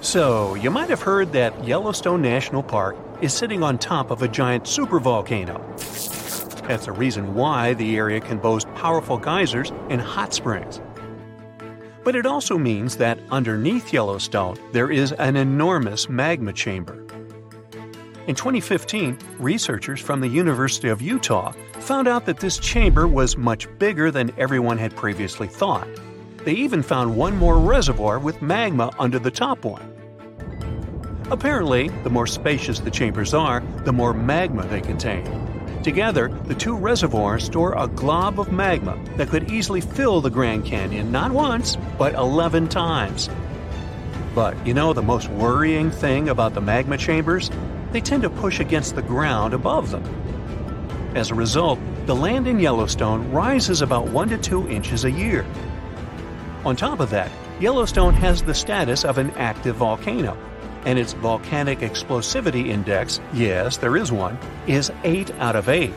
So, you might have heard that Yellowstone National Park is sitting on top of a giant supervolcano. That's the reason why the area can boast powerful geysers and hot springs. But it also means that underneath Yellowstone, there is an enormous magma chamber. In 2015, researchers from the University of Utah found out that this chamber was much bigger than everyone had previously thought. They even found one more reservoir with magma under the top one. Apparently, the more spacious the chambers are, the more magma they contain. Together, the two reservoirs store a glob of magma that could easily fill the Grand Canyon not once, but 11 times. But you know the most worrying thing about the magma chambers? They tend to push against the ground above them. As a result, the land in Yellowstone rises about 1 to 2 inches a year. On top of that, Yellowstone has the status of an active volcano, and its volcanic explosivity index, yes, there is one, is 8 out of 8.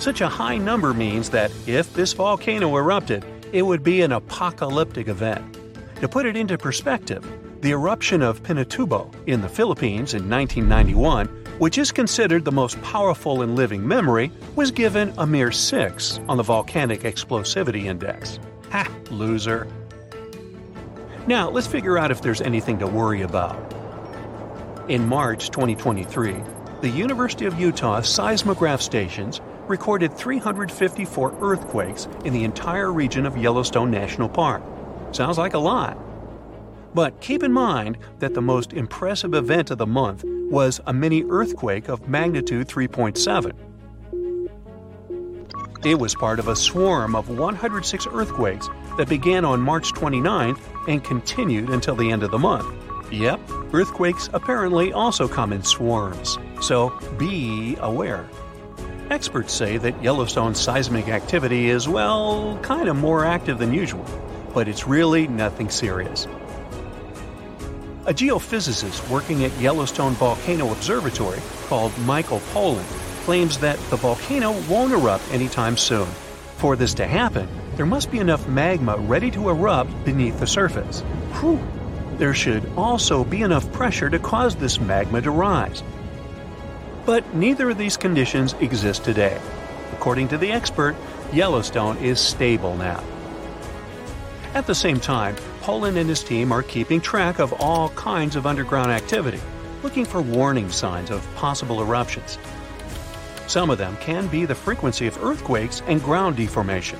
Such a high number means that if this volcano erupted, it would be an apocalyptic event. To put it into perspective, the eruption of Pinatubo in the Philippines in 1991, which is considered the most powerful in living memory, was given a mere 6 on the Volcanic Explosivity Index. Ha, loser. Now, let's figure out if there's anything to worry about. In March 2023, the University of Utah seismograph stations recorded 354 earthquakes in the entire region of Yellowstone National Park. Sounds like a lot. But keep in mind that the most impressive event of the month was a mini earthquake of magnitude 3.7. It was part of a swarm of 106 earthquakes that began on March 29th and continued until the end of the month. Yep, earthquakes apparently also come in swarms, so be aware. Experts say that Yellowstone's seismic activity is, well, kind of more active than usual, but it's really nothing serious. A geophysicist working at Yellowstone Volcano Observatory called Michael Poland claims that the volcano won't erupt anytime soon. For this to happen, there must be enough magma ready to erupt beneath the surface. Whew. There should also be enough pressure to cause this magma to rise. But neither of these conditions exist today. According to the expert, Yellowstone is stable now. At the same time, Poland and his team are keeping track of all kinds of underground activity, looking for warning signs of possible eruptions. Some of them can be the frequency of earthquakes and ground deformation.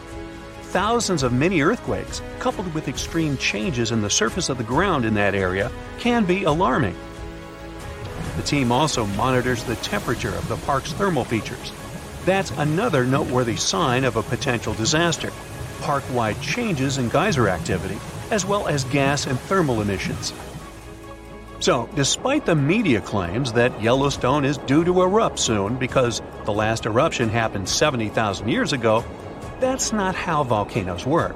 Thousands of mini earthquakes, coupled with extreme changes in the surface of the ground in that area, can be alarming. The team also monitors the temperature of the park's thermal features. That's another noteworthy sign of a potential disaster park wide changes in geyser activity, as well as gas and thermal emissions. So, despite the media claims that Yellowstone is due to erupt soon because the last eruption happened 70,000 years ago, that's not how volcanoes work.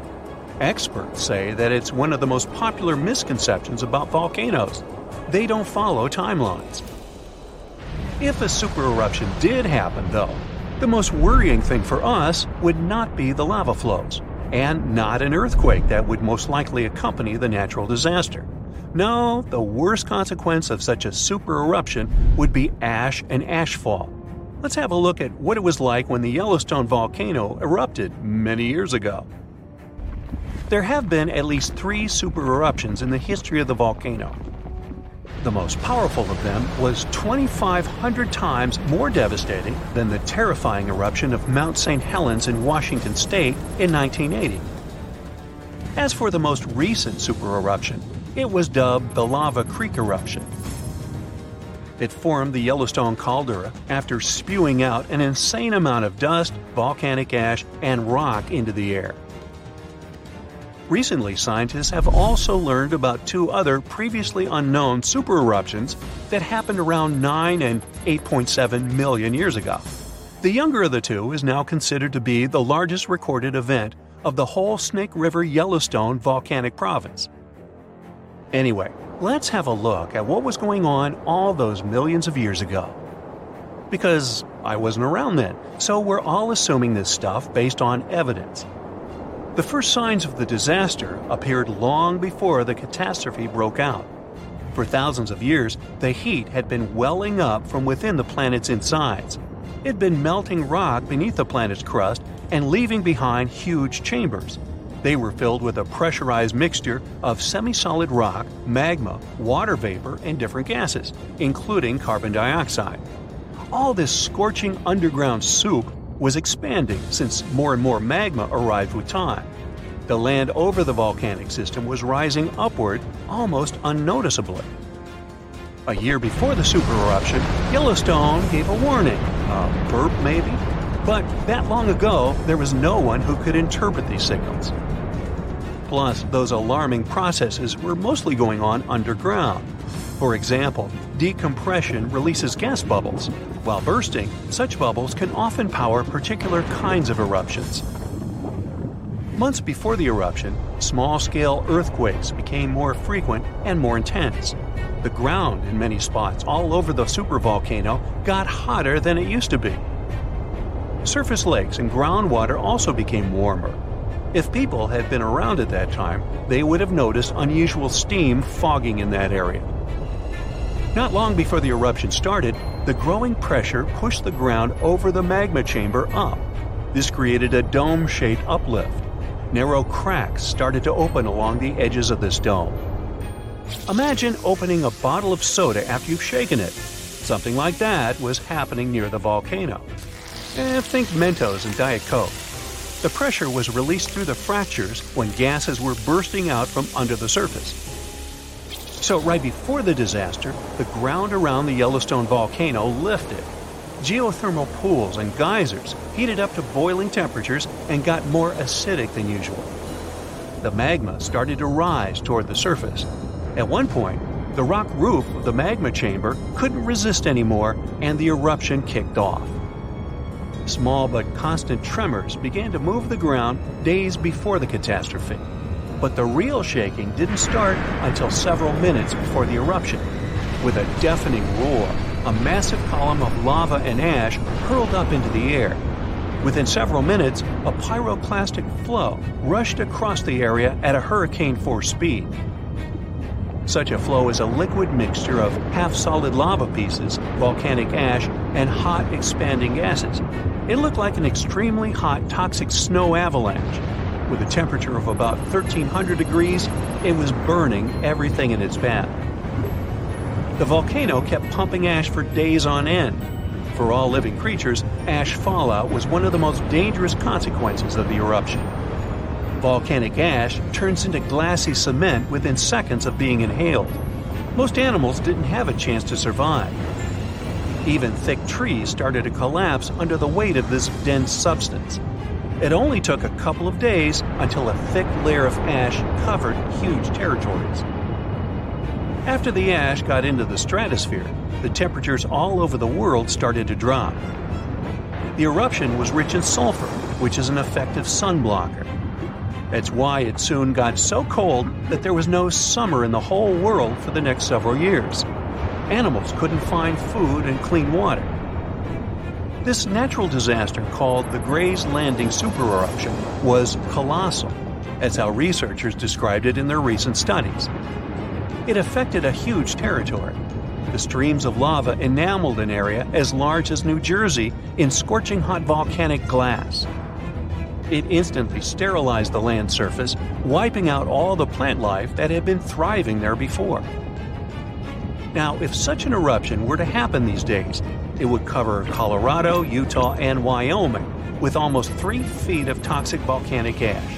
Experts say that it's one of the most popular misconceptions about volcanoes. They don't follow timelines. If a supereruption did happen, though, the most worrying thing for us would not be the lava flows, and not an earthquake that would most likely accompany the natural disaster. No, the worst consequence of such a super eruption would be ash and ashfall. Let's have a look at what it was like when the Yellowstone volcano erupted many years ago. There have been at least three super eruptions in the history of the volcano. The most powerful of them was 2,500 times more devastating than the terrifying eruption of Mount St. Helens in Washington state in 1980. As for the most recent supereruption, it was dubbed the Lava Creek eruption. It formed the Yellowstone caldera after spewing out an insane amount of dust, volcanic ash, and rock into the air. Recently, scientists have also learned about two other previously unknown supereruptions that happened around 9 and 8.7 million years ago. The younger of the two is now considered to be the largest recorded event of the whole Snake River Yellowstone volcanic province. Anyway, let's have a look at what was going on all those millions of years ago. Because I wasn't around then, so we're all assuming this stuff based on evidence. The first signs of the disaster appeared long before the catastrophe broke out. For thousands of years, the heat had been welling up from within the planet's insides. It had been melting rock beneath the planet's crust and leaving behind huge chambers. They were filled with a pressurized mixture of semi solid rock, magma, water vapor, and different gases, including carbon dioxide. All this scorching underground soup was expanding since more and more magma arrived with time. The land over the volcanic system was rising upward almost unnoticeably. A year before the super eruption, Yellowstone gave a warning. A burp, maybe? But that long ago, there was no one who could interpret these signals. Plus, those alarming processes were mostly going on underground. For example, decompression releases gas bubbles. While bursting, such bubbles can often power particular kinds of eruptions. Months before the eruption, small scale earthquakes became more frequent and more intense. The ground in many spots all over the supervolcano got hotter than it used to be. Surface lakes and groundwater also became warmer, if people had been around at that time, they would have noticed unusual steam fogging in that area. Not long before the eruption started, the growing pressure pushed the ground over the magma chamber up. This created a dome shaped uplift. Narrow cracks started to open along the edges of this dome. Imagine opening a bottle of soda after you've shaken it. Something like that was happening near the volcano. Eh, think Mentos and Diet Coke. The pressure was released through the fractures when gases were bursting out from under the surface. So, right before the disaster, the ground around the Yellowstone volcano lifted. Geothermal pools and geysers heated up to boiling temperatures and got more acidic than usual. The magma started to rise toward the surface. At one point, the rock roof of the magma chamber couldn't resist anymore and the eruption kicked off. Small but constant tremors began to move the ground days before the catastrophe. But the real shaking didn't start until several minutes before the eruption. With a deafening roar, a massive column of lava and ash hurled up into the air. Within several minutes, a pyroclastic flow rushed across the area at a hurricane force speed. Such a flow is a liquid mixture of half solid lava pieces, volcanic ash, and hot expanding gases. It looked like an extremely hot toxic snow avalanche. With a temperature of about 1300 degrees, it was burning everything in its path. The volcano kept pumping ash for days on end. For all living creatures, ash fallout was one of the most dangerous consequences of the eruption. Volcanic ash turns into glassy cement within seconds of being inhaled. Most animals didn't have a chance to survive. Even thick trees started to collapse under the weight of this dense substance. It only took a couple of days until a thick layer of ash covered huge territories. After the ash got into the stratosphere, the temperatures all over the world started to drop. The eruption was rich in sulfur, which is an effective sunblocker. That's why it soon got so cold that there was no summer in the whole world for the next several years animals couldn't find food and clean water. This natural disaster, called the Gray's Landing supereruption, was colossal. That's how researchers described it in their recent studies. It affected a huge territory. The streams of lava enameled an area as large as New Jersey in scorching hot volcanic glass. It instantly sterilized the land surface, wiping out all the plant life that had been thriving there before. Now, if such an eruption were to happen these days, it would cover Colorado, Utah, and Wyoming with almost three feet of toxic volcanic ash.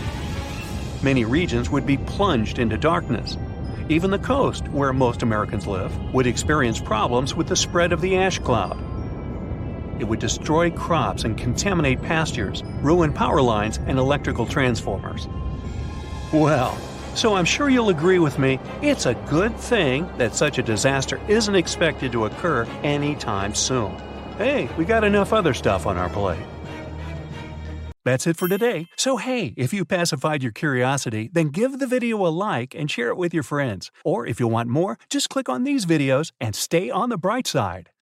Many regions would be plunged into darkness. Even the coast, where most Americans live, would experience problems with the spread of the ash cloud. It would destroy crops and contaminate pastures, ruin power lines and electrical transformers. Well, so I'm sure you'll agree with me, it's a good thing that such a disaster isn't expected to occur anytime soon. Hey, we got enough other stuff on our plate. That's it for today. So hey, if you pacified your curiosity, then give the video a like and share it with your friends. Or if you want more, just click on these videos and stay on the bright side.